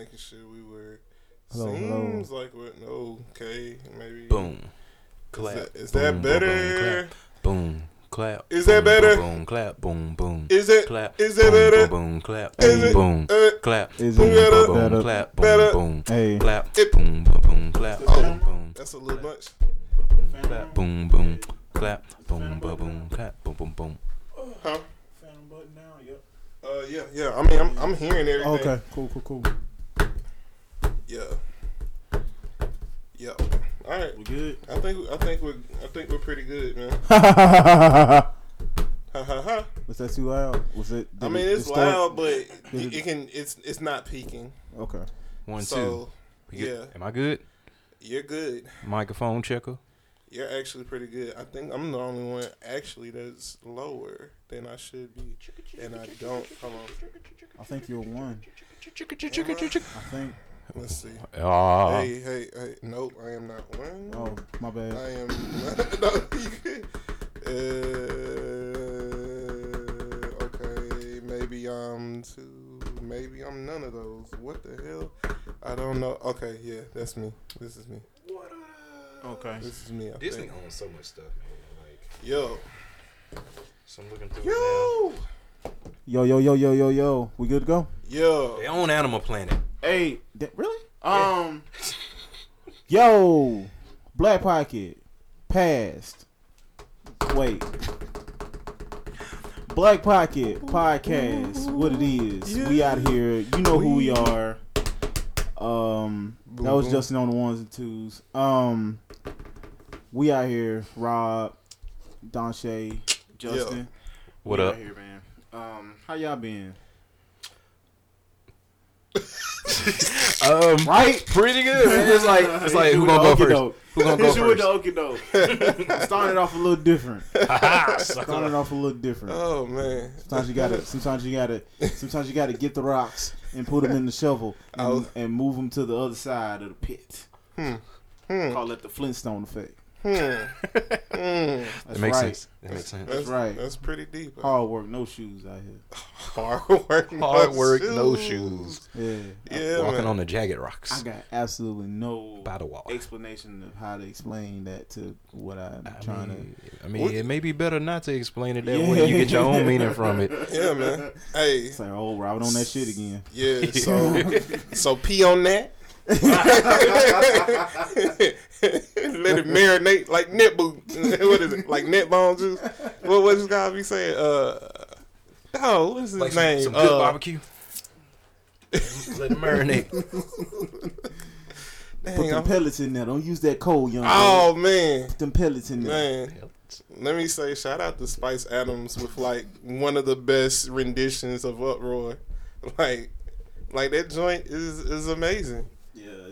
making sure we were. Hello, hello. Seems like we're okay. Maybe. Boom. Is Clap. that, is Boom, that boom, better? Boom. Clap. Is that boom, better? Boom, boom. Clap. Boom. Boom. Is it? Clap. Is it better? Boom. boom clap. Is it? Boom. Uh, Clap. Is it better? Boom. Clap. Better? Boom. Boom. Hey, Clap. It- Boom. Boom. Boom. Clap. Oh. Boom. Boom. that's a little much. Clap. Boom. Boom. Clap. Boom. Boom. Boom. Clap. Boom. Boom. Boom. Huh? Phantom button down, yep. Uh, yeah, yeah. I mean, I'm, I'm hearing everything. okay, cool, cool, cool. Yeah. Yeah. All right. We good? I think I think we're I think we're pretty good, man. Ha ha ha. Was that too loud? Was it? I did mean, it it's distort? loud, but it, it- it can. It's it's not peaking. Okay. One, two. so We good? yeah. Am I good? you're good. Microphone checker. You're actually pretty good. I think I'm the only one actually that's lower than I should be, and I don't. Hold on. I think you're one. I think. Let's see. Ah. Hey, hey, hey. Nope, I am not one. Oh, my bad. I bad. am. no. Uh, okay, maybe I'm two. Maybe I'm none of those. What the hell? I don't know. Okay, yeah, that's me. This is me. Okay. This is me. I Disney think. owns so much stuff, man. Like, Yo, so I'm looking through it yo, Yo, yo, yo, yo, yo, yo. We good to go? yo. They own Animal Planet. Hey, That- really? um, Yo, Black Pocket, passed. Wait. Black Pocket podcast. What it is? We out here. You know who we are. Um, that was boom. Justin on the ones and twos. Um, we out here. Rob, Don Shay, Justin. What We up? Out here, man. Um, how y'all been? Um, Right? pretty good. It's like it's like who gonna go first? Who gonna go you with first? the okie. Started off a little different. Started off a little different. Oh man. Sometimes you gotta. Sometimes you gotta. Sometimes you gotta get the rocks and put them in the shovel and, and move them to the other side of the pit. Hmm. Hmm. Call it the Flintstone effect. Hmm. That's That makes right. sense. That makes sense. That's right. That's pretty deep. huh? Hard work, no shoes out here. Hard work. Hard work, no shoes. Yeah. Yeah, Walking man. on the jagged rocks. I got absolutely no by wall. explanation of how to explain that to what I'm I trying mean, to. I mean, What- it may be better not to explain it that Yeah. way. You get your own meaning from it. Yeah, man. Hey, It's like, oh, Robert on that shit again. yeah. So, so pee on that. Let it marinate like net boot. what is it? Like net bone juice? What what this guy be saying? Uh, oh, what's his Like name? some good Uh, barbecue. Let it marinate. Put dang, them I'm- pellets in there. Don't use that coal, young. oh man, Put them pellets in there. man. Let me say, shout out to Spice Adams with like one of the best renditions of Uproar. Like, like that joint is is amazing.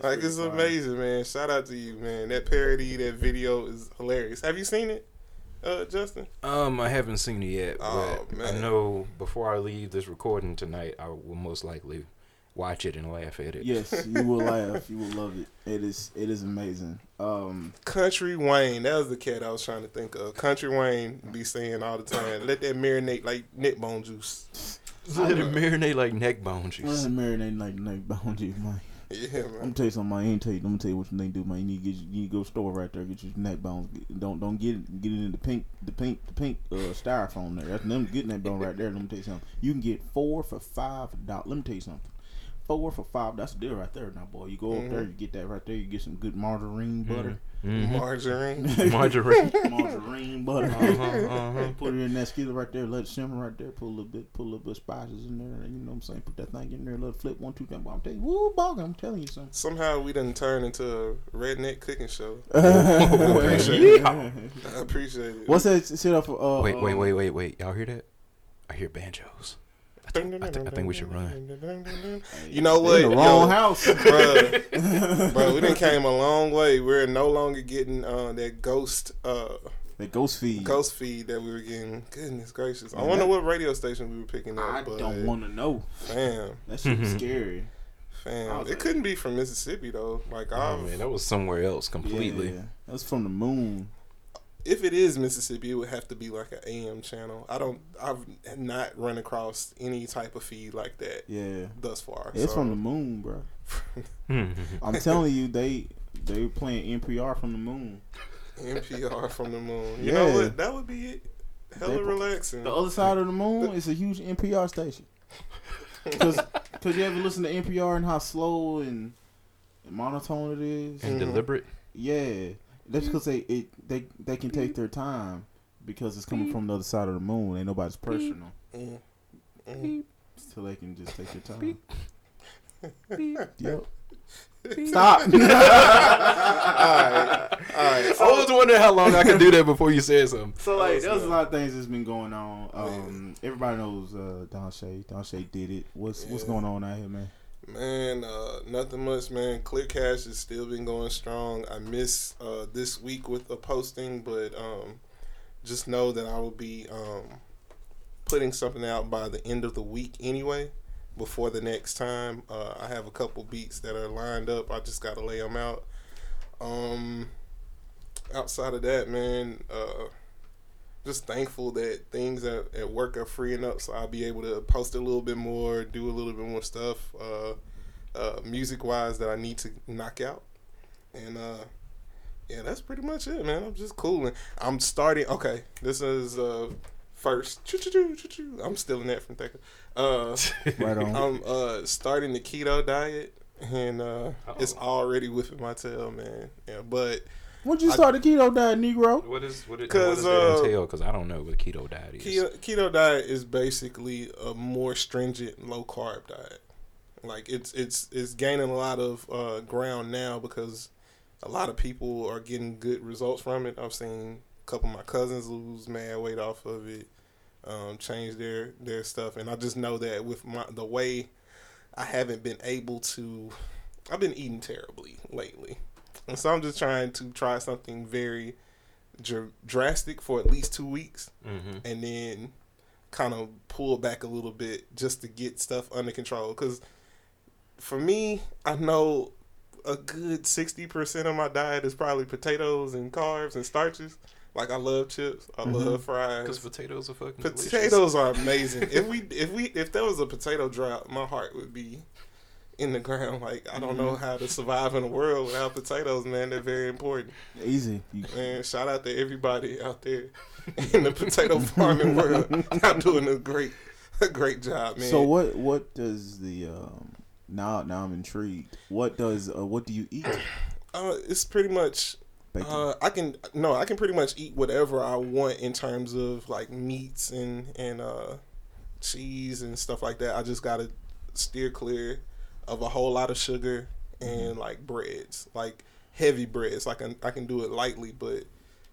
Yeah, Like it's amazing, man. Shout out to you, man. That parody, that video is hilarious. Have you seen it, uh, Justin? Um, I haven't seen it yet, Oh, but man. I know before I leave this recording tonight, I will most likely watch it and laugh at it. Yes, you will laugh. You will love it. It is. It is amazing. Um, Country Wayne, that was the cat I was trying to think of. Country Wayne be saying all the time, "Let that marinate like neck bone juice." Let it marinate like neck bone juice. Let it marinate like neck bone juice, man. Yeah, I'm gonna tell you something. I ain't tell you. I'm gonna tell you what you need to do, man. You need to get. You need to go store right there. Get your neck bones. Get, don't don't get it. Get it in the pink, the pink, the pink uh, styrofoam there. That's them getting that bone right there. Let me tell you something. You can get four for five dollars. Let me tell you something. Four for five. That's a deal right there, now, boy. You go up there, you get that right there. You get some good margarine butter. Mhm. Margarine. Margarine. margarine butter. Uh-huh, uh-huh. Put it in that skillet right there. Let it simmer right there. Put a little bit, put a little bit of spices in there. You know what I'm saying? Put that thing in there. Let it flip one, two, three. I'm telling you, woo, bog. I'm telling you something. Somehow we done turned into a redneck cooking show. appreciate it. I appreciate it. What's that shit up for? Uh, Wait, wait, uh, wait, wait, wait. Y'all hear that? I hear banjos. I think, I think, I think we should run. You know what? In the wrong Yo, house. Bruh, bro, we done came a long way. We're no longer getting uh, that ghost uh, The ghost feed. ghost feed that we were getting. Goodness gracious! I Man, wonder that- what radio station we were picking up. I but don't want to know. Fam, That shit was scary. fam, it couldn't be from Mississippi though. Like, Oh I've, man, that was somewhere else completely. Yeah, that was from the moon. If it is Mississippi, it would have to be like an AM channel. I don't. I've not run across any type of feed like that Yeah, thus far. it's so. from the moon, bro. Mhm. I'm telling you, they they playing NPR from the moon. NPR from the moon. You Yeah. know what? That would be it. Hella They- relaxing. The other side of the moon is a huge NPR station. Because you ever listen to NPR and how slow and monotone it is? and Mhm. deliberate. Yeah, that's because they it they they can take their time because it's coming from the other side of the moon. Ain't nobody's personal. Mm. Mm. so they can just take their time. Yep. Stop. All right. All right. I was wondering how long I could do that before you said something. So like, there's a lot of things that's been going on. Um, everybody knows uh, Don Shay. Don Shay did it. What's what's going on out here, man? Man, uh, nothing much, man. Clear Cash has still been going strong. I miss uh, this week with a posting, but um, just know that I will be um, putting something out by the end of the week anyway. Before the next time, uh, I have a couple beats that are lined up. I just gotta lay them out. Um, outside of that, man, uh, just thankful that things at, at work are freeing up, so I'll be able to post a little bit more, do a little bit more stuff, uh, uh, music wise that I need to knock out, and uh, yeah, that's pretty much it, man. I'm just cooling. I'm starting. Okay, this is uh first. I'm stealing that from Thecka. Uh, Right on. I'm uh starting the keto diet, and uh, it's Oh. already whipping my tail, man. Yeah, but When'd you I- start the keto diet, Negro? What is what, it, 'Cause, what does uh, that entail? Because I don't know what keto diet is. Keto, keto diet is basically a more stringent low carb diet. Like it's it's it's gaining a lot of uh, ground now because a lot of people are getting good results from it. I've seen a couple of my cousins lose mad weight off of it, um, change their their stuff, and I just know that with my the way I haven't been able to, I've been eating terribly lately, and so I'm just trying to try something very dr- drastic for at least two weeks Mm-hmm. and then kind of pull back a little bit just to get stuff under control. Because for me, I know a good 60% of my diet is probably potatoes and carbs and starches. Like I love chips, I Mhm. love fries. Because potatoes are fucking delicious. Potatoes are amazing. if we if we if there was a potato drought, my heart would be in the ground. Like I don't know how to survive in a world without potatoes, man. They're very important. Easy. Man, shout out to everybody out there in the potato farming world. I'm doing a great, a great job, man. So what what does the um now now I'm intrigued. What does uh, what do you eat? Uh, it's pretty much. Uh, I can no, I can pretty much eat whatever I want in terms of like meats and and uh, cheese and stuff like that. I just gotta steer clear of a whole lot of sugar and like breads, like heavy breads. Like I can, I can do it lightly, but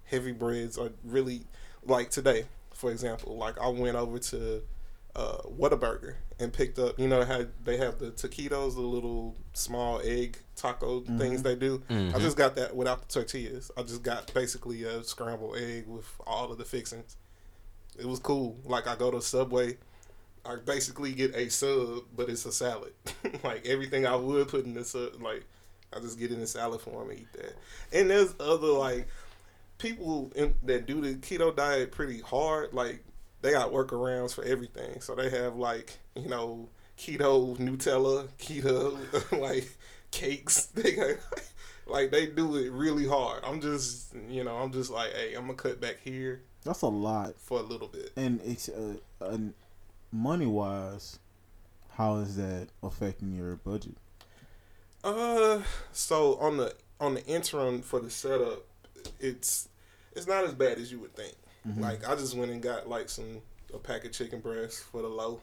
heavy breads are really like today, for example. Like I went over to uh, Whataburger and picked up. You know how they have the taquitos, the little small egg taco things they do. I Mhm. just got that without the tortillas. I just got basically a scrambled egg with all of the fixings. It was cool. Like I go to Subway, I basically get a sub, but it's a salad. like everything I would put in the sub, like I just get in the salad form and eat that. And there's other like people in, that do the keto diet pretty hard. Like they got workarounds for everything. So they have like you know keto Nutella, keto like cakes. They got like they do it really hard. I'm just you know I'm just like hey I'm gonna cut back here That's a lot. for a little bit. And it's uh, uh, money wise, how is that affecting your budget? Uh, so on the on the interim for the setup, it's it's not as bad as you would think. Mhm. Like I just went and got like some a pack of chicken breasts for the low,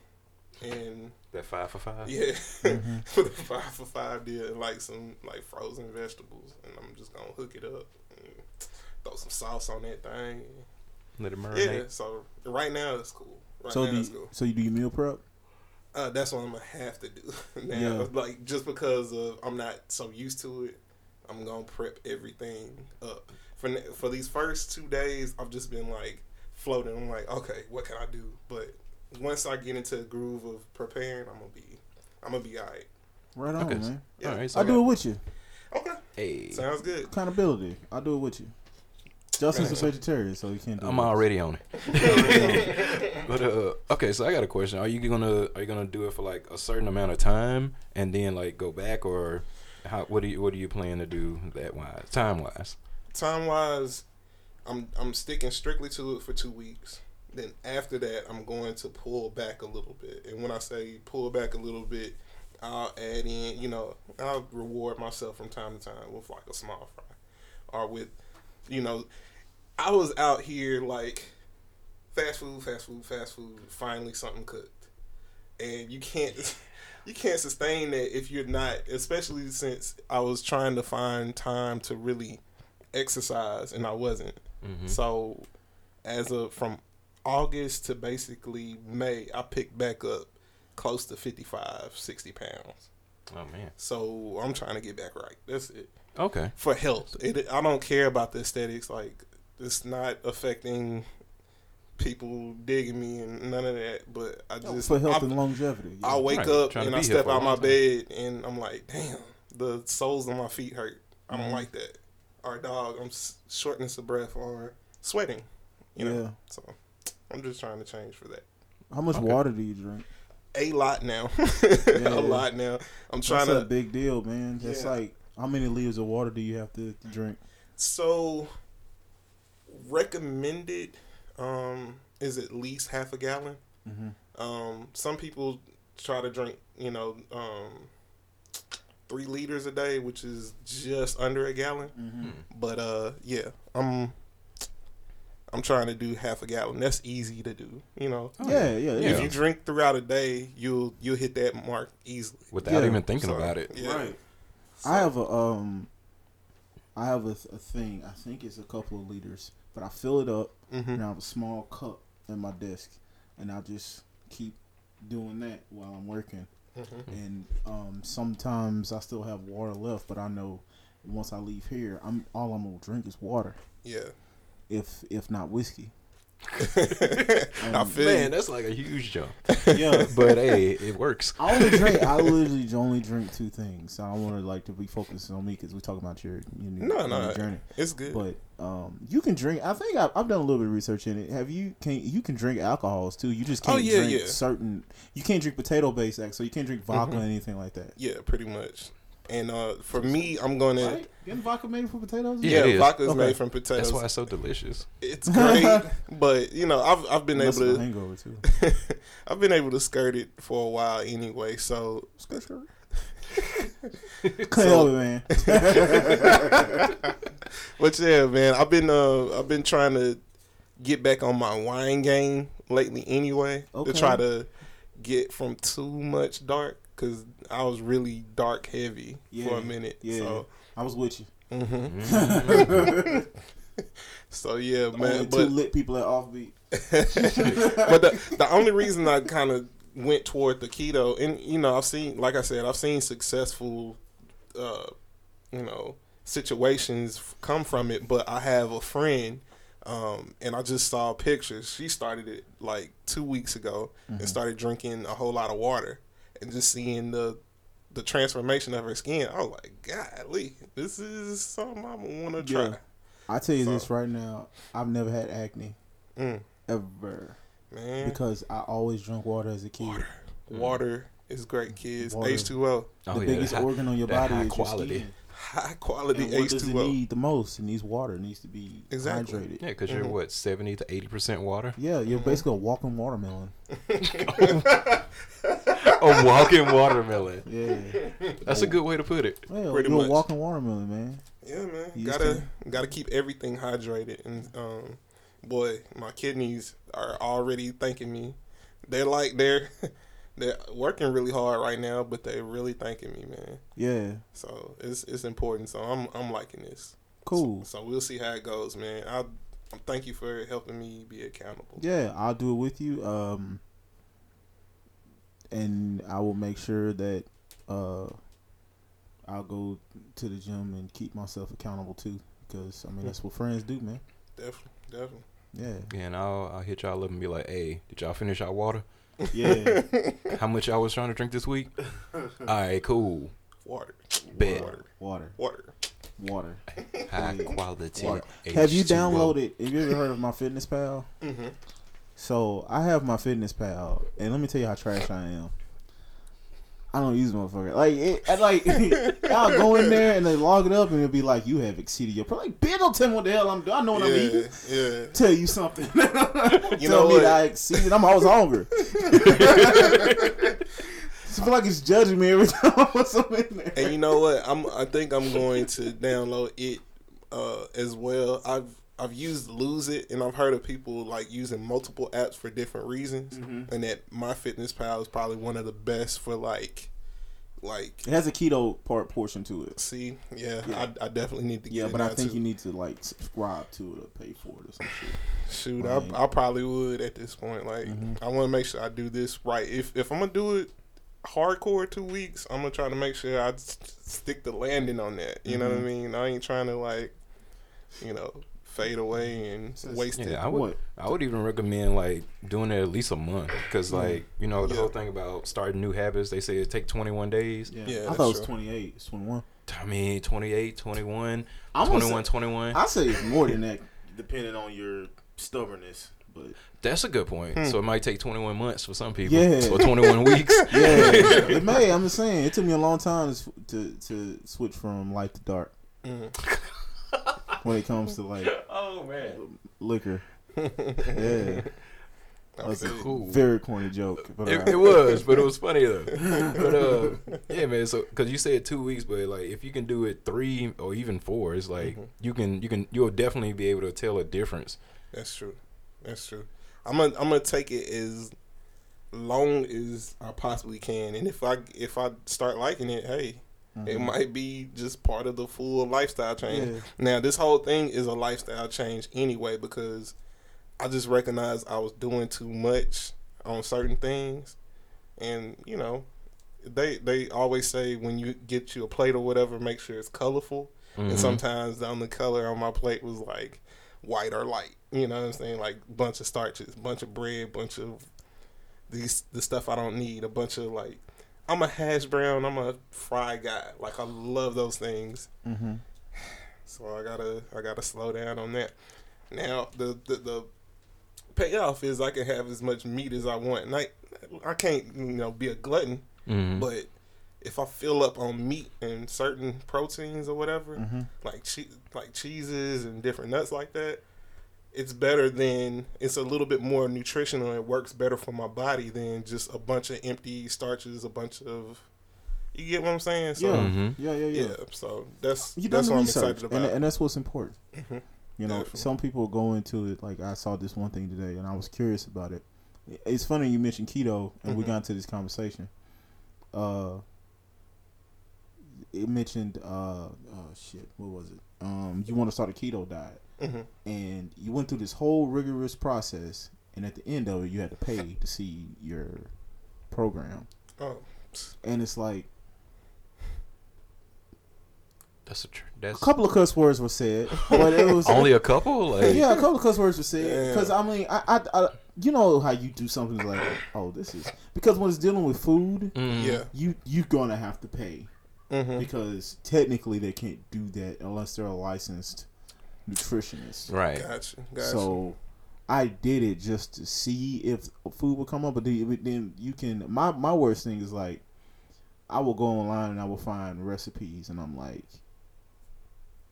and That five for five. yeah, Mhm. for the five for five deal, and like some like frozen vegetables, and I'm just gonna hook it up, and throw some sauce on that thing. Let it marinate. Yeah, so right now it's cool. Right so now do you, cool. so you do your meal prep? Uh, that's what I'm gonna have to do now. Yeah. Like just because of I'm not so used to it, I'm gonna prep everything up. For for these first two days, I've just been like floating. I'm like, okay, what can I do? But once I get into the groove of preparing, I'm gonna be, I'm gonna be alright. Right on, Okay. man. Yeah. All right. So I do it with you. Okay, Hey. sounds good. Accountability. I do it with you. Justin's a vegetarian, so he can't do I'm it. already on it. but uh, okay, so I got a question. Are you gonna are you gonna do it for like a certain amount of time and then like go back, or how? What do you what do you plan to do that wise, time wise? Time wise, I'm I'm sticking strictly to it for two weeks. Then after that, I'm going to pull back a little bit. And when I say pull back a little bit, I'll add in, you know, I'll reward myself from time to time with like a small fry, or with, you know, I was out here like fast food, fast food, fast food. Finally, something cooked, and you can't. You can't sustain that if you're not, especially since I was trying to find time to really exercise and I wasn't. Mm-hmm. So as of from August to basically May, I picked back up close to 55, 60 pounds. Oh man. So I'm trying to get back right. That's it. Okay. For health. It, I don't care about the aesthetics. Like it's not affecting people digging me and none of that. But I just for health I, and longevity. yeah. I wake Right. up Trying and I step for a out my time. bed and I'm like, damn, the soles of my feet hurt. I don't Mhm. like that. Or dog, I'm shortness of breath or sweating. You know, Yeah. so I'm just trying to change for that. How much Okay. water do you drink? A lot now, Yeah. a lot now. I'm trying That's a to. big deal, man. That's Yeah. like how many liters of water do you have to, to drink? So recommended um, is at least half a gallon. Mm-hmm. Um, some people try to drink, you know, um, three liters a day, which is just under a gallon. Mm-hmm. But uh, yeah, I'm I'm trying to do half a gallon. That's easy to do, you know. Oh, yeah, yeah, Yeah. If you drink throughout a day, you'll you'll hit that mark easily. Without Yeah. even thinking So, about it. Yeah. Right. I have a um, I have a, a thing. I think it's a couple of liters, but I fill it up hmm and I have a small cup in my desk, and I just keep doing that while I'm working. hmm And um, sometimes I still have water left, but I know once I leave here, I'm all I'm gonna drink is water, Yeah. if if not whiskey. I Um, feel Man, that's like a huge jump. Yeah. But hey, it works. I only drink. I literally only drink two things. So I don't want to like to be focused on me because we talk about your your new, No, no, new journey. It's good. But um, you can drink. I think I've, I've done a little bit of research in it. Have you? Can you can drink alcohols too? You just Oh, can't yeah, drink yeah. certain. You can't drink potato based so you can't drink vodka Mhm. or anything like that. yeah, pretty much. And uh, for me, I'm gonna. Right? Isn't vodka made from potatoes? Yeah, Yeah, it is. vodka is Okay. made from potatoes. That's why it's so delicious. it's great, but you know, I've I've been That's able to hangover too. I've been able to skirt it for a while anyway. So Skirt, skirt. Can't help it, man. but yeah, man, I've been uh I've been trying to get back on my wine game lately anyway Okay. to try to get from too much dark because I was really dark heavy for a minute. yeah. So, I was with you. hmm Mm. so yeah, Only man. two But lit people at offbeat. but the the only reason I kind of went toward the keto, and you know, I've seen, like I said, I've seen successful, uh, you know, situations come from it. But I have a friend, um, and I just saw pictures. She started it like two weeks ago and started drinking a whole lot of water, and just seeing the the transformation of her skin. I was like, golly, this is something I want to try. Yeah. I tell you So- this right now. I've never had acne Mm, ever man, because I always drank water as a kid. Water. water is great, kids. Water. H two O. Oh, the yeah, biggest organ on your body high is quality. your skin. High quality And what H does it two O. need the most? It needs water. It needs to be Exactly. hydrated. Yeah, because you're Mhm. what seventy to eighty percent water. Yeah, you're Mhm. basically a walking watermelon. A walking watermelon. Yeah, That's a good way to put it. yeah Pretty you're much. a walking watermelon, man. Yeah, man. You just gotta gotta keep everything hydrated, and um, boy, my kidneys are already thanking me. They're like they're they're working really hard right now, but they're really thanking me, man. Yeah, So it's it's important. So I'm I'm liking this. cool. So we'll see how it goes, man. I thank you for helping me be accountable. Yeah, I'll do it with you. Um, and I will make sure that uh, I'll go to the gym and keep myself accountable too. Because I mean, that's what friends do, man. Definitely, definitely. Yeah. Yeah, And I'll I'll hit y'all up and be like, hey, did y'all finish our water? Yeah. How much y'all was trying to drink this week? All right, cool. Water, Bet. water, Water. water. Water. High quality. Water. Have you downloaded? Have you ever heard of MyFitnessPal? Mm-hmm. So I have MyFitnessPal, and let me tell you how trash I am. I don't use motherfucker. Like, it, I like I'll go in there and they log it up, and it'll be like, "You have exceeded your." Like, bitch, don't tell me what the hell I'm doing. I know what I'm eating. Yeah, yeah. Tell you something. You tell know me what? that I exceeded. I'm always hungry. I feel like it's judging me every time I put something in there. And you know what? I'm. I think I'm going to download it uh, as well. I've I've used Lose It, and I've heard of people like using multiple apps for different reasons, Mm-hmm. and that MyFitnessPal is probably one of the best for like, like. It has a keto part portion to it. See, yeah, Yeah. I, I definitely need to get Yeah, but I think too. you need to like subscribe to it or pay for it or some shit. Shoot, Right. I, I probably would at this point. Like, Mhm. I want to make sure I do this right. If if I'm gonna do it hardcore two weeks, I'm gonna try to make sure I stick the landing on that. You know what I Mhm. mean? I ain't trying to like, you know, fade away and So it's- waste it. Yeah, I would. I would even recommend like doing it at least a month because like you know the Yeah. whole thing about starting new habits. They say it take 21 days. Yeah, Yeah, I thought it was 28. It's 21. I mean 28, 21, I'm gonna 21, say- 21. I say it's more than that, depending on your stubbornness. But That's a good point. Hmm. So it might take 21 months for some people. Yeah. Or 21 weeks. yeah, it may. I'm just saying, it took me a long time to to, to switch from light to dark Mhm. When it comes to like Oh man. liquor. Yeah, I that's a. Cool. very corny joke. But It, it was, but it was funny though. But uh, yeah, man. So because you said two weeks, but like if you can do it three or even four, it's like Mhm. you can you can you'll definitely be able to tell a difference. That's true. That's true. I'm gonna I'm gonna take it as long as I possibly can, and if I if I start liking it, hey, it mhm. might be just part of the full lifestyle change. Yeah. Now, this whole thing is a lifestyle change anyway because I just recognized I was doing too much on certain things, and you know, they they always say when you get you a plate or whatever, make sure it's colorful. Mhm. And sometimes the color on my plate was like white or light. You know what I'm saying? Like bunch of starches, bunch of bread, bunch of these the stuff I don't need, a bunch of like I'm a hash brown, I'm a fry guy. Like I love those things. Mhm. So I gotta I gotta slow down on that. Now the the, the payoff is I can have as much meat as I want. And I I can't you know be a glutton, Mhm. but if I fill up on meat and certain proteins or whatever, Mhm. like che- like cheeses and different nuts like that, it's better than it's a little bit more nutritional. It works better for my body than just a bunch of empty starches, a bunch of you get what I'm saying? So Yeah. Mhm. yeah, yeah, yeah. yeah, so that's You done that's the what I'm research, excited and, about. and that's what's important. Mhm. You know, Definitely. some people go into it like I saw this one thing today, and I was curious about it. It's funny you mentioned keto, and we Mhm. got into this conversation. Uh, it mentioned uh, oh shit, what was it? Um, you want to start a keto diet, Mhm. and you went through this whole rigorous process, and at the end of it, you had to pay to see your program, Oh, and it's like That's a tr- a couple of cuss words were said, but it was only a couple. Like yeah, a couple of cuss words were said. Yeah. Because I mean, I, I, I, you know how you do something like, oh, this is because when it's dealing with food, mm, yeah. you you're gonna have to pay Mm-hmm. because technically they can't do that unless they're licensed nutritionist. right. Gotcha. Gotcha. So I did it just to see if food would come up, but then, you can. My my worst thing is like, I will go online and I will find recipes, and I'm like,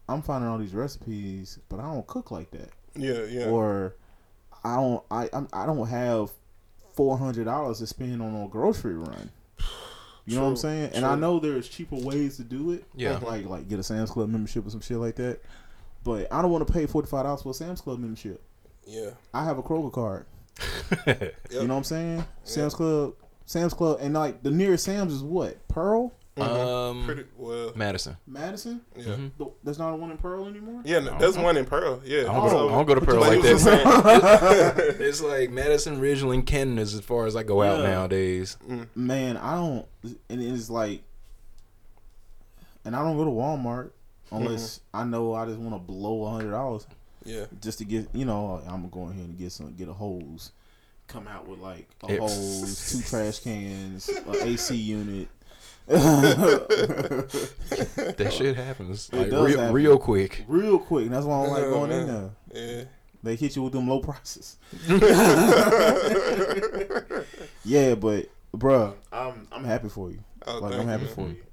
I'm finding all these recipes, but I don't cook like that yeah, yeah. or I don't I I'm, I don't have four hundred dollars to spend on a grocery run. You know what I'm True, saying? And I know there's cheaper ways to do it. Yeah. like like get a Sam's Club membership or some shit like that. But I don't want to pay forty five dollars for a Sam's Club membership. yeah. I have a Kroger card. Yep. You know what I'm saying? Sam's Club, Sam's Club, and like the nearest Sam's is what Pearl, Mhm. Um, Pretty well. Madison. Madison. Yeah. Mhm. There's not a one in Pearl anymore. Yeah, no, there's one in Pearl. Yeah. I don't, go to, Oh. I don't go to Pearl like that. saying- it's like Madison, Ridgeland, Canton is as far as I go out Yeah. nowadays. man, I don't, and it's like, and I don't go to Walmart unless mm-hmm. I know I just want to blow a hundred dollars yeah. just to get, you know, I'm gonna go ahead and get some, get a hose, come out with like a Yep. hose, two trash cans, an AC unit. that shit happens It like does real, happen. real quick. Real quick. And that's why I don't like Yeah, going in there. Yeah. They hit you with them low prices. yeah, but bruh, I'm I'm happy for you. Oh, like I'm happy you, for you.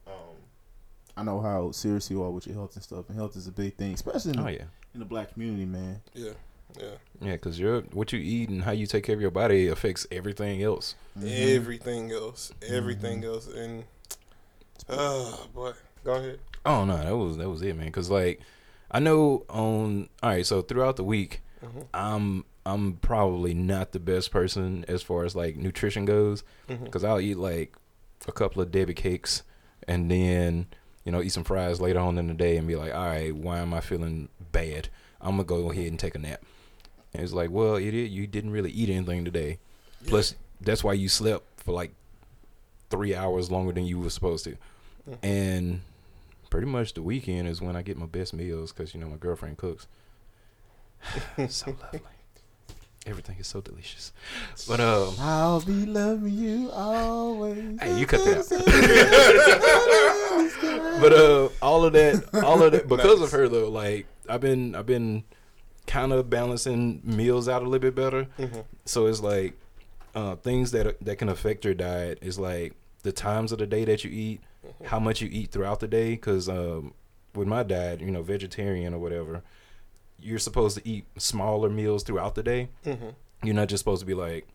I know how serious you are with your health and stuff, and health is a big thing, especially in, Oh the, yeah, in the black community, man. Yeah. Yeah. yeah, because you're what you eat and how you take care of your body affects everything else. Mhm. Everything else. Everything Mm-hmm. else. And oh boy. Go ahead. Oh no, that was that was it, man. Because like I know on all right, so throughout the week, Mhm. I'm I'm probably not the best person as far as like nutrition goes. Because I'll eat like a couple of Debbie cakes and then you know eat some fries later on in the day and be like, all right, why am I feeling bad? I'm gonna go ahead and take a nap. And it's like, well, idiot, you didn't really eat anything today. Yeah. Plus, that's why you slept for like three hours longer than you were supposed to. Mhm. And pretty much the weekend is when I get my best meals because you know my girlfriend cooks. so lovely. Everything is so delicious. But um, I'll be loving you always. Hey, you cut that but uh, all of that, all of that, because of her though, like I've been, I've been kind of balancing meals out a little bit better. Mhm. So it's like uh, things that that can affect your diet is like the times of the day that you eat, how much you eat throughout the day. Because um, with my diet, you know, vegetarian or whatever, you're supposed to eat smaller meals throughout the day. Mhm. You're not just supposed to be like,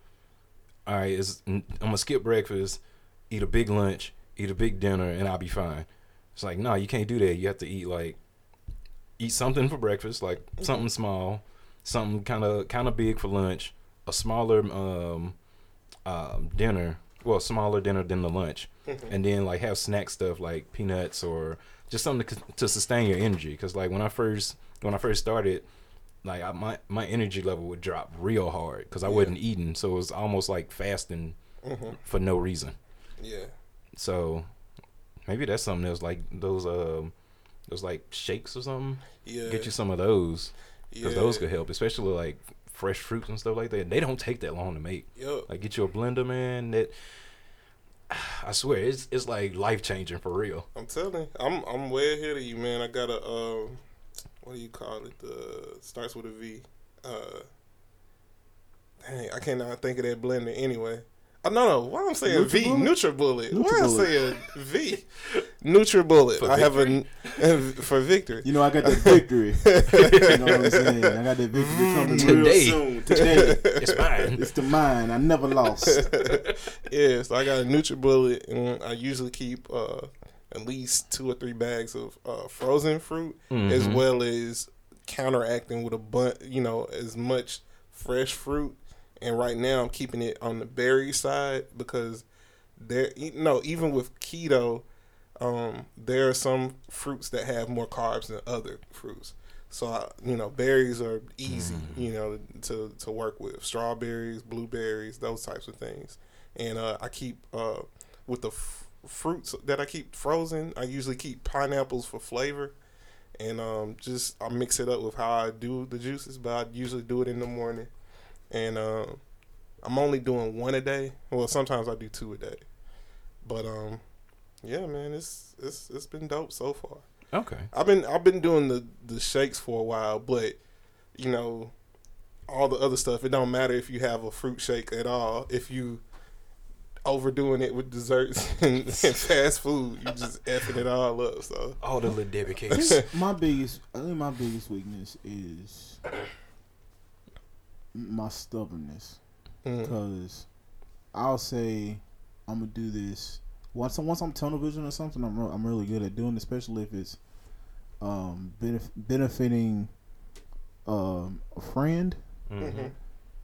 all right, I'm gonna skip breakfast, eat a big lunch, eat a big dinner, and I'll be fine. It's like, no, you can't do that. You have to eat like, eat something for breakfast, like something small, something kind of kind of big for lunch, a smaller um, um, dinner, well, smaller dinner than the lunch, and then like have snack stuff like peanuts or just something to, to sustain your energy. Because like when I first when I first started, like I, my my energy level would drop real hard because I Yeah. wasn't eating, so it was almost like fasting Mhm. for no reason. Yeah. So maybe that's something else like those um those like shakes or something. Yeah. Get you some of those because yeah. those could help, especially like fresh fruits and stuff like that. They don't take that long to make. Yup. Like get you a blender, man. That I swear it's it's like life changing for real. I'm telling you, I'm I'm way ahead of you, man. I got a um, what do you call it? The starts with a V. Uh, dang, I cannot think of that blender anyway. Oh, no, no. Why I'm saying V? NutriBullet. Why I'm saying V? NutriBullet. For I have a for victory. You know, I got that victory. you know what I'm saying? I got that victory coming Today. real soon. Today. It's mine. It's the mine. I never lost. yeah, so I got a NutriBullet, and I usually keep uh, at least two or three bags of uh, frozen fruit, as Mhm. well as counteracting with a bunch, you know, as much fresh fruit. And right now, I'm keeping it on the berry side because there, you know, even with keto, um, there are some fruits that have more carbs than other fruits. So I, you know, berries are easy, you know, to to work with. Strawberries, blueberries, those types of things. And uh, I keep uh, with the f- fruits that I keep frozen. I usually keep pineapples for flavor, and um, just I mix it up with how I do the juices. But I usually do it in the morning, and um, I'm only doing one a day. Well, sometimes I do two a day, but um, yeah, man, it's it's it's been dope so far. Okay. I've been I've been doing the the shakes for a while, but you know, all the other stuff. It don't matter if you have a fruit shake at all. If you overdoing it with desserts and, and fast food, you just effing it all up. So All the little Debbie I cakes. my biggest, I think my biggest weakness is my stubbornness. mm, Because I'll say I'm gonna do this once. Once I'm tunnel vision or something, I'm re- I'm really good at doing, it, especially if it's um benef- benefiting um a friend. Mhm.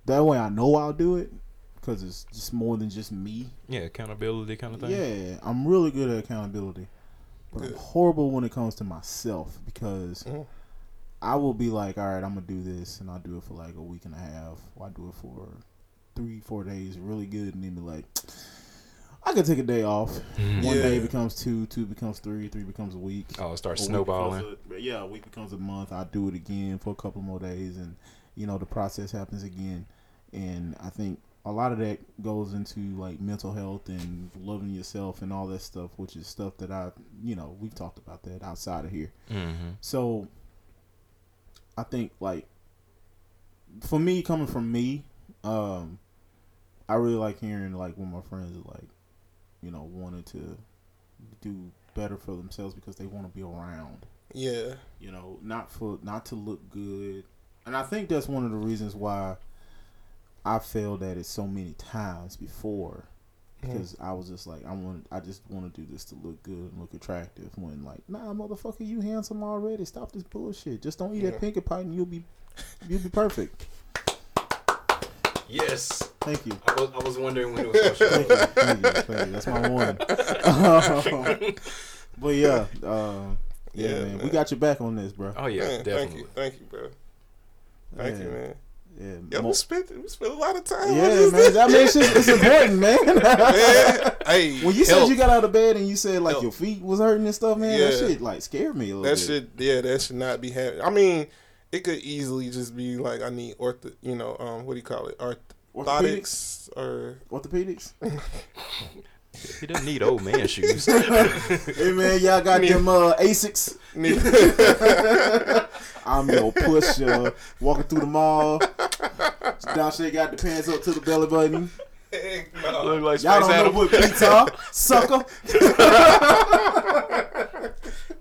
That way, I know I'll do it because it's just more than just me. Yeah, accountability kind of thing. Yeah, I'm really good at accountability, but I'm horrible when it comes to myself because Mhm. I will be like, all right, I'm gonna do this, and I'll do it for like a week and a half. Or I do it for three, four days, really good, and then be like, I could take a day off. Mhm. One Yeah. day becomes two, two becomes three, three becomes a week. Oh, it starts snowballing. a- yeah, a week becomes a month. I do it again for a couple more days, and you know the process happens again. And I think a lot of that goes into like mental health and loving yourself and all that stuff, which is stuff that I, you know, we've talked about that outside of here. Mm-hmm. So I think like for me coming from me, um I really like hearing like when my friends are like, you know, wanted to do better for themselves because they want to be around. Yeah. You know, not for not to look good. And I think that's one of the reasons why I failed at it so many times before. Because I was just like, I want, I just want to do this to look good and look attractive. When like, nah, motherfucker, you handsome already. Stop this bullshit. Just don't eat Yeah. that pinkie pie and you'll be, you'll be perfect. Yes. Thank you. I was, I was wondering when it was going to Thank you. Thank you. Thank you. That's my one. but yeah, uh, yeah, Yeah, man, we got your back on this, bro. Oh yeah, man, definitely. Thank you. Thank you, bro. Thank yeah. you, man. Yeah, Yeah, mo- we spent we spent a lot of time. yeah, on this. man. I mean, it's, just, it's important, man. Man, hey, when you said you got out of bed and you said like Help. your feet was hurting and stuff, man, that Yeah. shit like scared me a little that bit. should yeah, that should not be happening. I mean, it could easily just be like I need ortho, you know, um, what do you call it, Orthopedics, orthotics or orthopedics. He doesn't need old man shoes. hey man, y'all got Need- them uh, Asics. I'm your pusher, walking through the mall. Donshay got the pants up to the belly button. No. Look like Y'all Space don't know Adam. what beats are, sucker.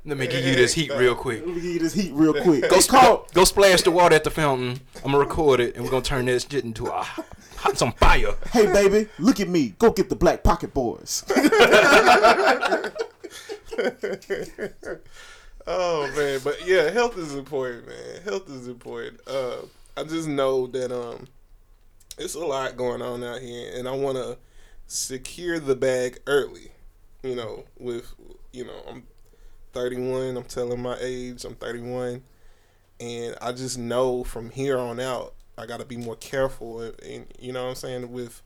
Let me give you this heat real quick. Let me give you this heat real quick. Go, It's go, go splash the water at the fountain. I'm gonna record it, and we're gonna turn this shit into a hot some fire. Hey baby, look at me. Go get the black pocket boys. oh man, but yeah, health is important, man. Health is important. Uh, I just know that um, it's a lot going on out here, and I want to secure the bag early. You know, with you know, I'm 31. I'm telling my age. I'm 31, and I just know from here on out, I got to be more careful, and, and you know what I'm saying with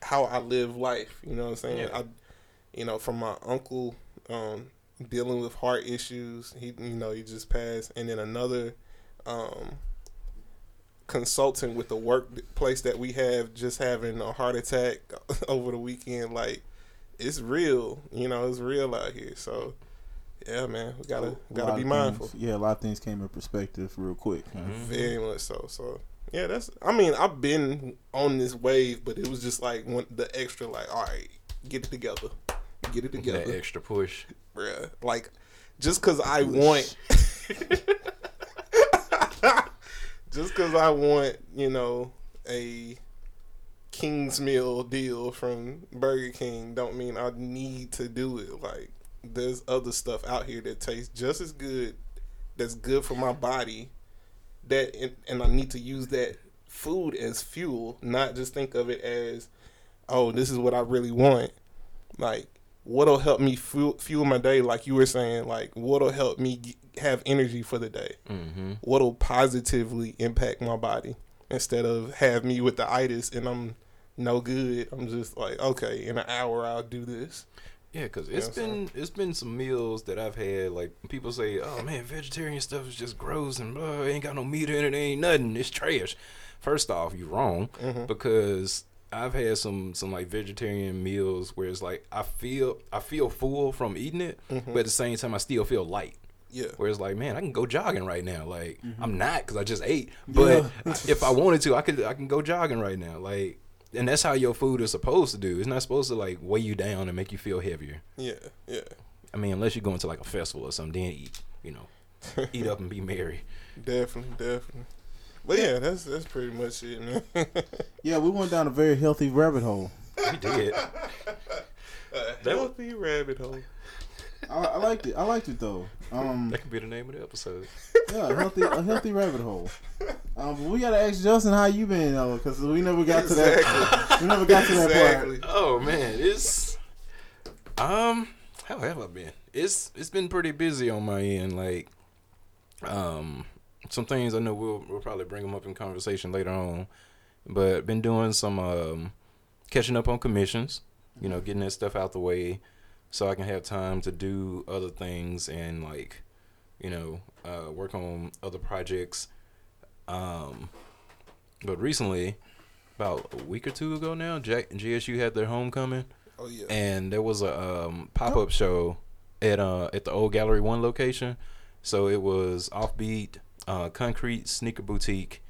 how I live life. You know what I'm saying? Yeah. I, you know, from my uncle um, dealing with heart issues. He, you know, he just passed, and then another um, consultant with the workplace that we have just having a heart attack over the weekend. Like, it's real. You know, it's real out here. So, yeah, man, we gotta gotta be mindful. things- yeah, a lot of things came in perspective real quick. huh? Mhm. Very much so. So yeah, that's. I mean, I've been on this wave, but it was just like one the extra. Like, all right, get it together, get it That together, extra push. bruh. Like, just because I want, just because I want, you know, a King's Meal deal from Burger King, don't mean I need to do it. Like, there's other stuff out here that tastes just as good, that's good for my body. That and, and I need to use that food as fuel, not just think of it as, oh, this is what I really want. Like, what'll help me fuel, fuel my day? Like you were saying, like what'll help me have energy for the day? Mm-hmm. What'll positively impact my body instead of have me with the itis and I'm no good. I'm just like, okay, in an hour I'll do this. Yeah, because You it's know what I'm been it's been some meals that I've had. Like people say, "Oh man, vegetarian stuff is just gross and blah, ain't got no meat in it, ain't nothing. It's trash." First off, you're wrong Mm-hmm. because I've had some some like vegetarian meals where it's like I feel I feel full from eating it, Mm-hmm. but at the same time I still feel light. Yeah. Where it's like, man, I can go jogging right now. Like Mm-hmm. I'm not because I just ate, but if I wanted to, I could I can go jogging right now. Like, and that's how your food is supposed to do. It's not supposed to like weigh you down and make you feel heavier. Yeah. Yeah. I mean, unless you're going to like a festival or something, then eat. You know, eat up and be merry. Definitely, definitely. But yeah, that's that's pretty much it, man. Yeah, we went down a very healthy rabbit hole. We did. a healthy rabbit hole. I, I liked it. I liked it though. Um, That could be the name of the episode. yeah, a healthy, a healthy rabbit hole. Um, but we gotta ask Justin how you been though, because we never got to that. Exactly. We never got to that exactly. Oh man, it's um, how have I been? It's it's been pretty busy on my end. Like, um, some things I know we'll we'll probably bring them up in conversation later on, but been doing some um, catching up on commissions. You know, getting that stuff out the way, so I can have time to do other things and like, you know, uh, work on other projects. Um, but recently, about a week or two ago now. Jack, GSU had their homecoming, Oh yeah. and there was a um, pop up show at uh at the old Gallery One location. So it was offbeat, uh, concrete sneaker boutique,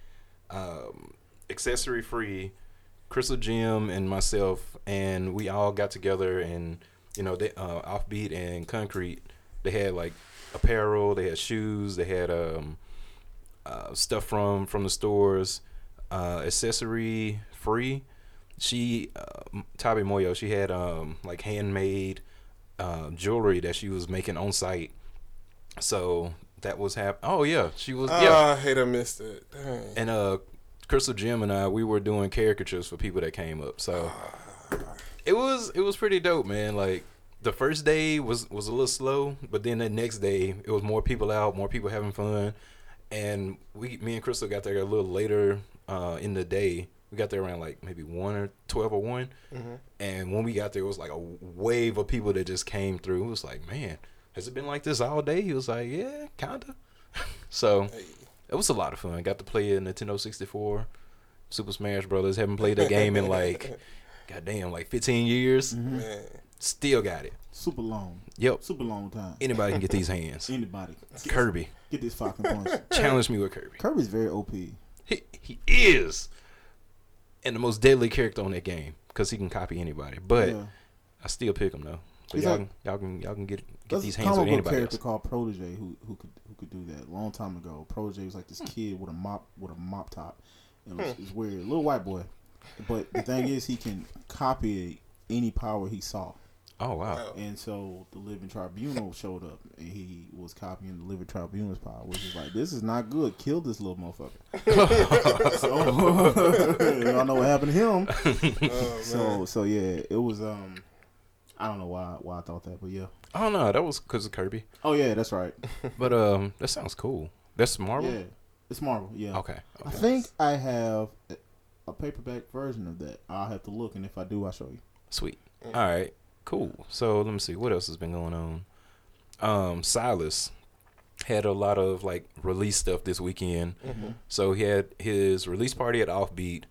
um, accessory free, Crystal Jim and myself, and we all got together and you know they uh, offbeat and concrete. They had like apparel, they had shoes, they had um uh, stuff from from the stores, uh, accessory free. She uh, Tabi Moyo, she had um like handmade uh, jewelry that she was making on site. So that was hap. Oh yeah, she was Ah, yeah. I hate I missed it. Dang. And uh, Crystal Jim and I, we were doing caricatures for people that came up. So it was it was pretty dope, man. Like the first day was was a little slow, but then the next day it was more people out, more people having fun, and we me and Crystal got there a little later uh, in the day. We got there around like maybe one or twelve or one, Mhm. and when we got there, it was like a wave of people that just came through. It was like, man, has it been like this all day? He was like, yeah, kinda. so Hey. it was a lot of fun. Got to play a Nintendo 64, Super Smash Brothers. Haven't played that game in like, goddamn, like 15 years. Mhm. Man. Still got it. Super long, Yep. super long time. Anybody can get these hands. Anybody Kirby. get this fucking punch. Challenge me with Kirby. Kirby's very OP. He, he is. And the most deadly character on that game because he can copy anybody. But yeah. I still pick him though. But y'all, like- can, y'all can y'all can get get There's these hands with comic book anybody character else. called Protege who who could who could do that a long time ago. Protege was like this kid with a mop with a mop top. It was, it was weird, little white boy. But the thing is, he can copy any power he saw. Oh wow. Wow. And so the Living Tribunal showed up, and he was copying the Living Tribunal's power, which is like, this is not good. Kill this little motherfucker. so, y'all know what happened to him. Oh, So, so yeah, it was. Um, I don't know why why I thought that, but yeah. Oh no, that was because of Kirby. Oh yeah, that's right. But um, that sounds cool. That's Marvel. Yeah, it's Marvel. Yeah. Okay. I think I have a- a paperback version of that. I'll have to look, and if I do, I'll show you. Sweet. All right. Cool. So let me see what else has been going on. Um, Silas had a lot of like release stuff this weekend. Mhm. So he had his release party at Offbeat,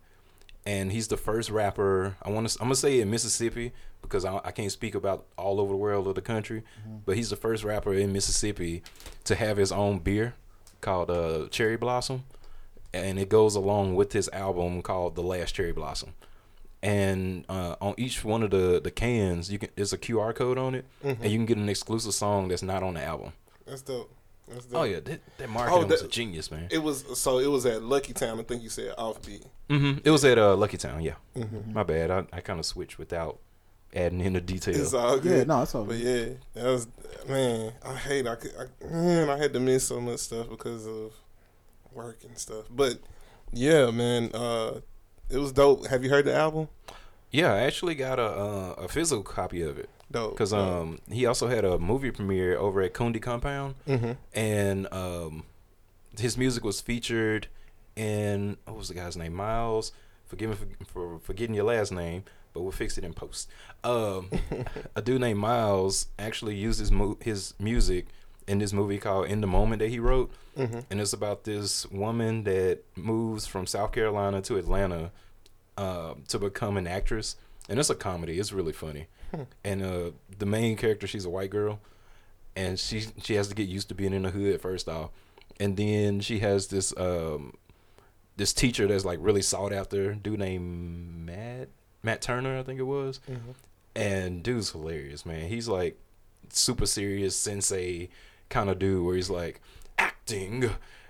and he's the first rapper. I want to. I'm gonna say in Mississippi because I, I can't speak about all over the world or the country, but he's the first rapper in Mississippi to have his own beer called uh, Cherry Blossom, and it goes along with his album called The Last Cherry Blossom. And uh, on each one of the, the cans, you can there's a QR code on it, Mhm. and you can get an exclusive song that's not on the album. That's dope. That's dope. Oh yeah, that, that marketing Oh, was a genius, man. It was so it was at Lucky Town. I think you said offbeat. hmm It was at uh, Lucky Town. Yeah, Mm-hmm. my bad. I, I kind of switched without adding in the It's details. all Yeah, good. no, it's all But yeah, that was man. I hate. I, could, I man. I had to miss so much stuff because of work and stuff. But yeah, man. Uh, it was dope. Have you heard the album? Yeah, I actually got a uh, a physical copy of it Dope. because um he also had a movie premiere over at Kundi Compound, Mm-hmm. and um his music was featured in what was the guy's name Miles. Forgive me for, for forgetting your last name, but we'll fix it in post. Um, a dude named Miles actually used his mu- his music in this movie called In the Moment that he wrote. Mm-hmm. and it's about this woman that moves from South Carolina to Atlanta uh, to become an actress, and it's a comedy. It's really funny, Hmm. and uh, the main character she's a white girl, and she she has to get used to being in the hood first off, and then she has this um, this teacher that's like really sought after, dude named Matt Matt Turner, I think it was, Mm-hmm. and dude's hilarious, man. He's like super serious sensei kind of dude where he's like, acting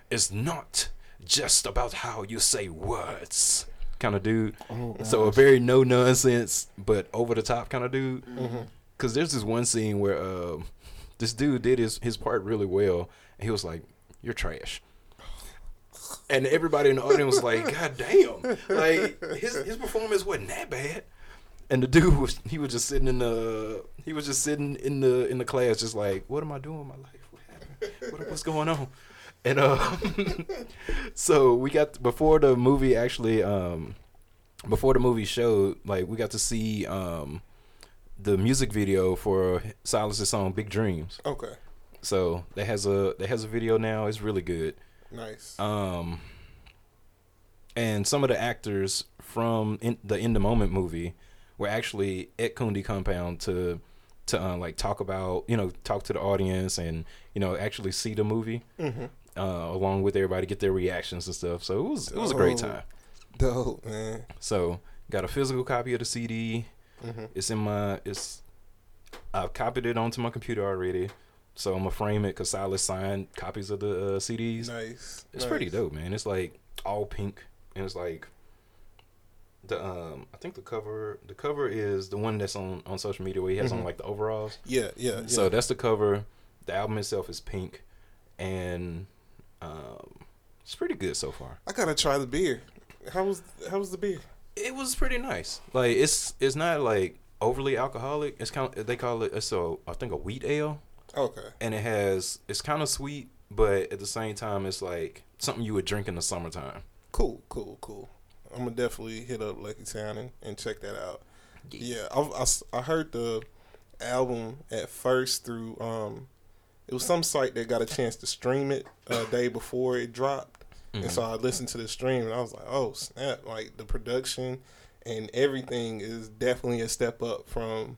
is not just about how you say words kind of dude. Oh, So a very no nonsense but over the top kind of dude. Mm-hmm. Cause there's this one scene where um, this dude did his his part really well, and he was like, "You're trash." And everybody in the audience was like, "God damn!" Like his his performance wasn't that bad. And the dude was he was just sitting in the he was just sitting in the in the class, just like, "What am I doing with my life? What happened? What, what's going on?" And uh, so we got before the movie actually um before the movie showed, like we got to see um the music video for Silas's song "Big Dreams." Okay. So that has a that has a video now. It's really good. Nice. Um, and some of the actors from in, the In the Moment movie were actually at Kundi Compound to to uh, like talk about you know talk to the audience and you know actually see the movie Mm-hmm. Uh, along with everybody get their reactions and stuff. So it was it was a great time. Dope, man. So got a physical copy of the CD. hmm It's in my it's I've copied it onto my computer already. So I'm gonna frame it because Silas signed copies of the uh, CDs. Nice. It's nice. pretty dope, man. It's like all pink, and it's like the um. I think the cover the cover is the one that's on on social media where he has Mhm. on like the overalls. Yeah, yeah. yeah. So that's the cover. The album itself is pink, and um, it's pretty good so far. I gotta try the beer. How was how was the beer? It was pretty nice. Like it's it's not like overly alcoholic. It's kind of they call it it's a I think a wheat ale, Okay. and it has it's kind of sweet, but at the same time it's like something you would drink in the summertime. Cool, cool, cool. I'm gonna definitely hit up Lucky Town and, and check that out. Yeah, I I heard the album at first through um, it was some site that got a chance to stream it a day before it dropped, Mhm. and so I listened to the stream and I was like, oh snap! Like the production and everything is definitely a step up from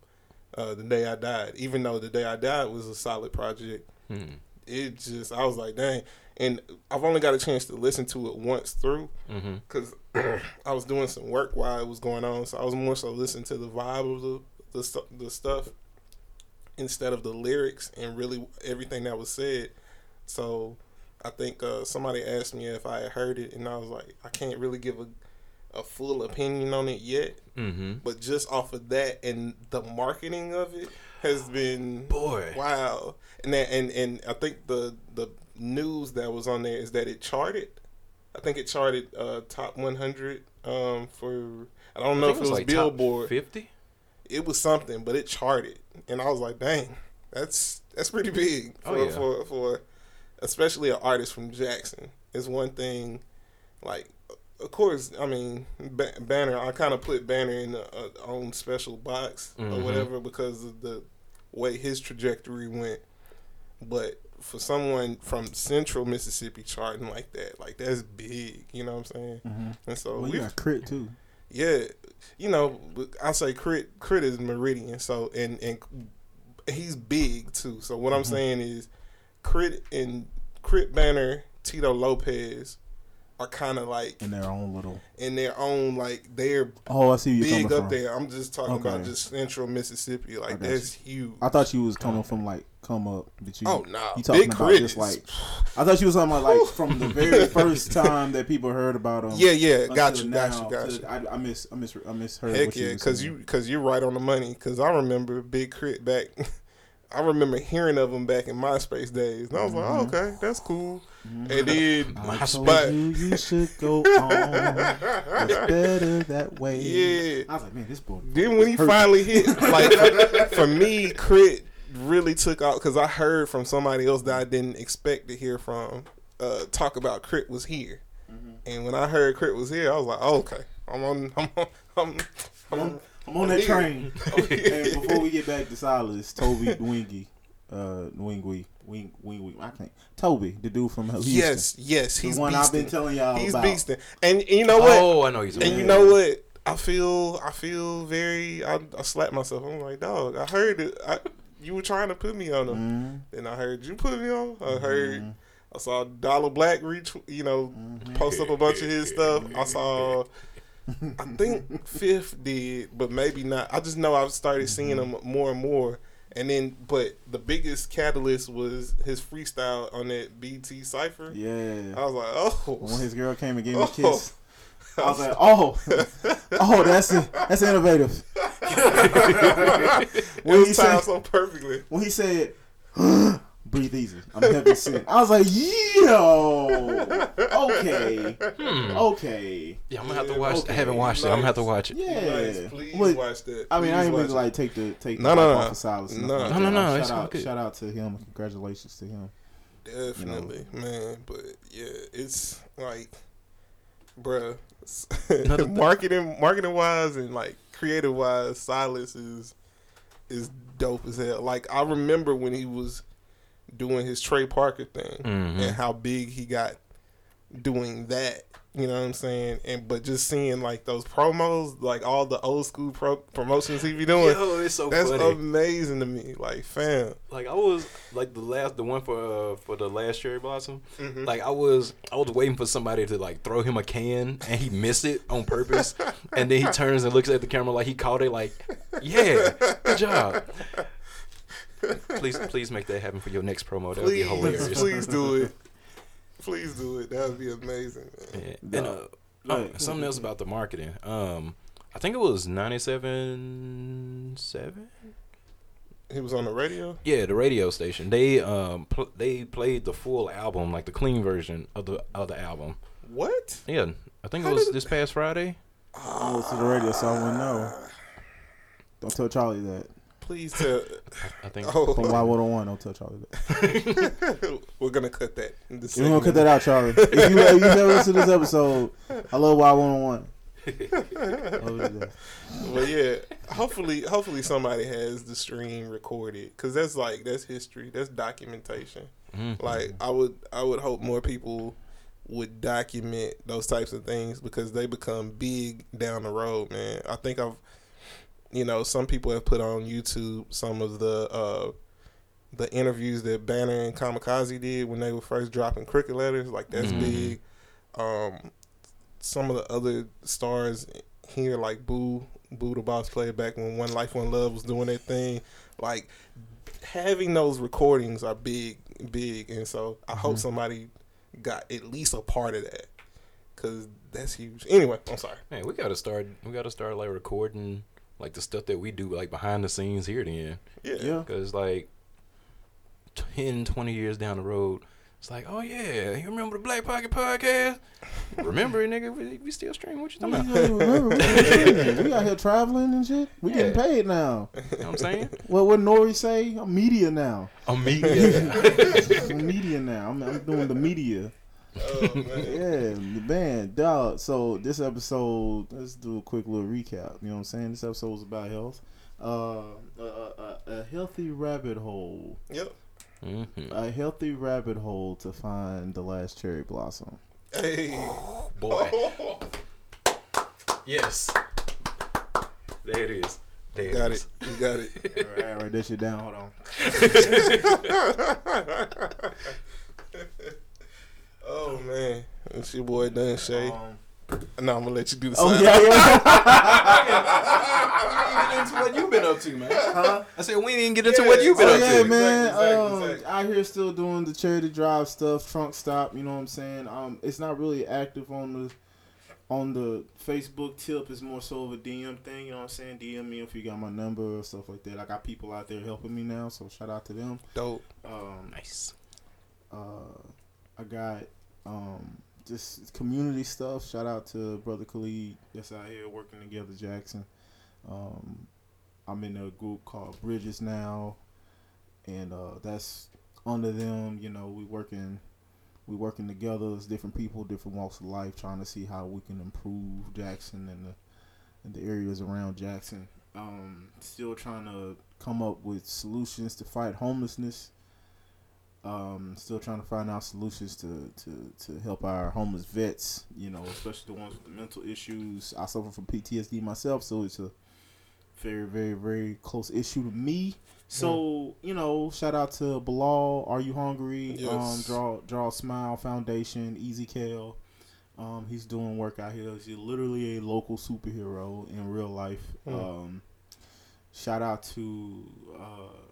uh, the day I died. Even though the day I died was a solid project, Hmm. it just I was like, dang. And I've only got a chance to listen to it once through Mm-hmm. because I was doing some work while it was going on, so I was more so listening to the vibe of the the, the stuff instead of the lyrics and really everything that was said. So I think uh, somebody asked me if I had heard it, and I was like, I can't really give a a full opinion on it yet, Mm-hmm. but just off of that and the marketing of it has been Boy. wow. And that, and and I think the the news that was on there is that it charted. I think it charted uh, top 100 um, for. I don't know if it was, Billboard. fifty. It was something, but it charted, and I was like, "Dang, that's that's pretty big for Oh, yeah. for, for especially an artist from Jackson." It's one thing, like of course, I mean ba- Banner. I kind of put Banner in a, a own special box or Mhm. whatever because of the way his trajectory went. But for someone from Central Mississippi charting like that, like that's big. You know what I'm saying? Mm-hmm. And so Well, we got K.R.I.T. too. yeah, you know, I say K.R.I.T. K.R.I.T. is Meridian, so and and he's big too. So what I'm Mhm. saying is, K.R.I.T. and K.R.I.T. banner Tito Lopez are kind of like in their own little. in their own like they're Oh, I see you big coming up from. there. I'm just talking about just Central Mississippi, like that's huge. I thought you was coming from like come up, but you. oh no, you talking big about just like I thought you was talking about like from the very first time that people heard about him. yeah, yeah, got you, now, got you, got you. I, I miss, I miss, I misheard. Heck yeah, because you because you're right on the money. Because I remember Big K.R.I.T. back. I remember hearing of him back in MySpace days, and I was like, oh, okay, that's cool. Mhm. And then, I told but you you should go on. It's better that way. yeah. I was like, man, this boy. Then when he hurt. finally hit, like for me, K.R.I.T. really took out because I heard from somebody else that I didn't expect to hear from. Uh, talk about K.R.I.T. was here, Mhm. and when I heard K.R.I.T. was here, I was like, oh, okay, I'm on, I'm on, I'm, I'm on. I'm on that here. train. and before we get back to Silas, Toby Wingy, uh, Wingwe, Wing, Wing, Wing, I can't. Toby, the dude from Houston. Yes, yes, the he's one I've been telling y'all He's about. beasting, and you know what? Oh, I know he's. And you know what? I feel I feel very I, I slapped myself. I'm like, dog, I heard it. I, you were trying to put me on them. Mhm. Then I heard you put me on. I heard Mhm. I saw Dollar Black reach you know, Mhm. post up a bunch of his stuff. I saw I think Fifth did, but maybe not. I just know I've started seeing Mm-hmm. him more and more. And then but the biggest catalyst was his freestyle on that BT cipher. Yeah. I was like, oh When his girl came and gave me a Oh. kiss, I was like, oh, oh, that's it. That's innovative. it When he said, so perfectly. when he said, breathe easy, I'm heaven sent. I was like, yo, okay, Hmm. okay, Yeah, I'm gonna have to watch. okay, I haven't watched it. I'm gonna have to watch it. yeah. Nice. Please But- watch that. I mean, I Please ain't watch really like take the take No, the no, no. off of Silas. and No. No, no, no, Shout it's out, good. shout out to him. Congratulations to him. Definitely, man. But yeah, it's like, bruh, marketing, marketing wise, and like creative wise, Silas is is dope as hell. Like I remember when he was doing his Trey Parker thing Mhm. and how big he got doing that. You know what I'm saying? And but just seeing like those promos, like all the old school pro- promotions he be doing, Yo, it's so that's funny. amazing to me. Like, fam, like I was like the last, the one for uh, for the last cherry blossom. Mhm. Like I was, I was waiting for somebody to like throw him a can, and he missed it on purpose. and then he turns and looks at the camera like he caught it. Like, yeah, good job. Please, please make that happen for your next promo. That would be please, hilarious. please do it. Please do it. That would be amazing. Man. Yeah. And uh, oh, something else about the marketing. Um, I think it was ninety-seven seven. He was on the radio. Yeah, the radio station. They um pl- they played the full album, like the clean version of the of the album. What? Yeah, I think How it was did- this past Friday. I listen to the radio, so I wouldn't know. Don't tell Charlie that. Please tell. I think. Oh. From Oh, Y101, don't tell Charlie that. we're gonna cut that. In the We're gonna cut that out, Charlie. If you, if you never listen to this episode, I love Y101. Oh, yeah. But yeah, hopefully, hopefully somebody has the stream recorded because that's like that's history. That's documentation. Mhm. Like I would, I would hope more people would document those types of things because they become big down the road, man. I think I've, you know, some people have put on YouTube some of the uh the interviews that Banner and Kamikaze did when they were first dropping Crooked Lettaz. Like that's Mhm. big. Um, some of the other stars here, like Boo, Boo the Boss Player, back when One Life One Love was doing their thing, like having those recordings are big, big, and so I hope Mhm. somebody got at least a part of that because that's huge. Anyway, I'm sorry. Man, we gotta start. We gotta start like recording like the stuff that we do like behind the scenes here. Then, Yeah, Yeah. because like 10, 20 years down the road. It's like, oh yeah, you remember the Black Pocket podcast? remember it, nigga? We, we still stream. What you We, talking about? we, we out here traveling and shit. We getting paid now. You know what I'm saying? What what N.O.R.E. say? I'm media now. A media. I'm media now. I'm, I'm doing the media. Oh, man. Yeah, the band, dog. So this episode, let's do a quick little recap. You know what I'm saying? This episode was about health. Uh, a, a, a healthy rabbit hole. Yep. hmm A healthy rabbit hole to find the last cherry blossom. Hey. Boy. Yes. There it is. There it got is. it. You got it. All right, write that shit down. Hold on. Oh man, it's your boy Dun Shay. Um, no, I'm gonna let you do the oh sign. yeah, yeah. get into what you've been up to, man. Huh? I said we didn't get into Yeah, what you've been Oh up yeah, to. man. Exactly, um, exactly. Out here still doing the charity drive stuff, trunk stop. You know what I'm saying? Um, it's not really active on the on the Facebook tip. It's more so of a DM thing. You know what I'm saying? DM me if you got my number or stuff like that. I got people out there helping me now, so shout out to them. Dope. Um, Nice. uh, I got um just community stuff. Shout out to brother Khalid that's out here working together, Jackson. Um, I'm in a group called Bridges now, and uh, that's under them. You know, we working we working together as different people, different walks of life, trying to see how we can improve Jackson and the and the areas around Jackson. Um, still trying to come up with solutions to fight homelessness um, still trying to find out solutions to, to, to help our homeless vets, you know, especially the ones with the mental issues. I suffer from PTSD myself, so it's a very, very, very close issue to me. So, you know, shout out to Bilal, Are You Hungry? Um, Draw Draw a Smile Foundation, Easy Kale. Um, he's doing work out here. He's literally a local superhero in real life. Hmm. Um, shout out to uh,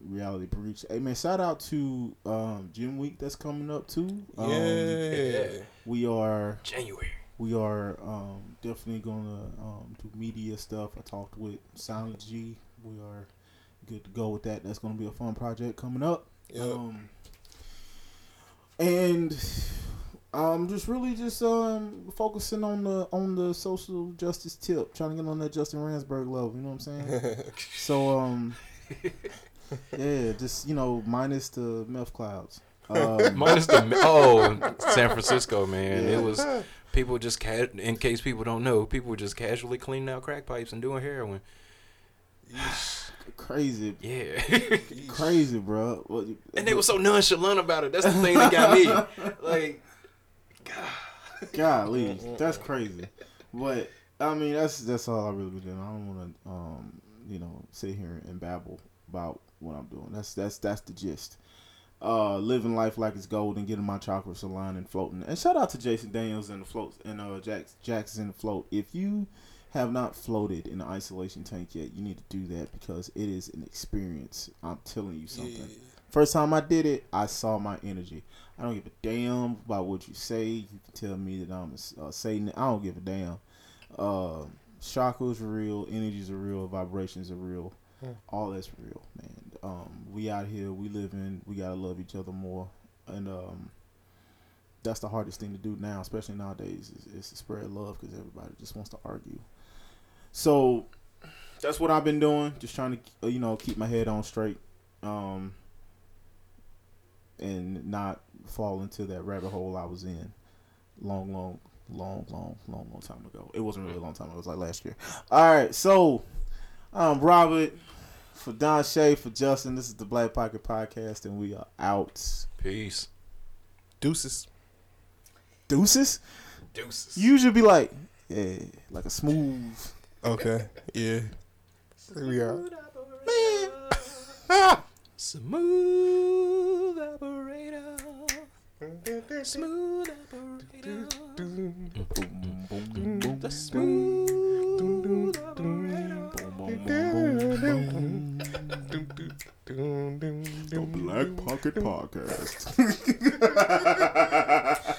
Reality Breach. Hey man, shout out to um, Gym Week that's coming up too. Um, yeah. we are January. we are um, definitely gonna um, do media stuff. I talked with Silent G. We are good to go with that. That's gonna be a fun project coming up. Yep. Um, and um, just really just um focusing on the on the social justice tip, trying to get on that Justin Ransburg level. You know what I'm saying? so um, yeah, just you know, minus the meth clouds. Um, Minus the oh San Francisco man, Yeah. it was people just ca- in case people don't know, people were just casually cleaning out crack pipes and doing heroin. Crazy, Yeah, crazy, bro. What- and they were so nonchalant about it. That's the thing that got me. Like, God. Golly, that's crazy. But I mean, that's that's all I really doing. I don't want to, um, you know, sit here and babble about what I'm doing. That's that's that's the gist. Uh, living life like it's gold and getting my chakras aligned and floating. And shout out to Jason Daniels and the floats and uh Jack Jackson in the float. If you have not floated in the isolation tank yet, you need to do that because it is an experience. I'm telling you something. Yeah. First time I did it, I saw my energy. I don't give a damn about what you say. You can tell me that I'm a uh, Satan. I don't give a damn. Uh, chakras are real, energies are real, vibrations are real. Hmm. All that's real, man. Um, we out here, we living. We gotta love each other more, and um, that's the hardest thing to do now, especially nowadays, is, is to spread love because everybody just wants to argue. So that's what I've been doing, just trying to uh, you know keep my head on straight. Um, and not fall into that rabbit hole I was in long, long, long, long, long, long time ago. It wasn't really a long time. It was like last year. All right, so um, Robert, for Don Shay, for Justin, this is the Black Pocket Podcast, and we are out. Peace. Deuces. Deuces. Deuces. You usually be like, yeah, like a smooth. Okay. Yeah. We are. Man. Smooth operator. Smooth operator. The smooth operator. The Black Pocket Podcast.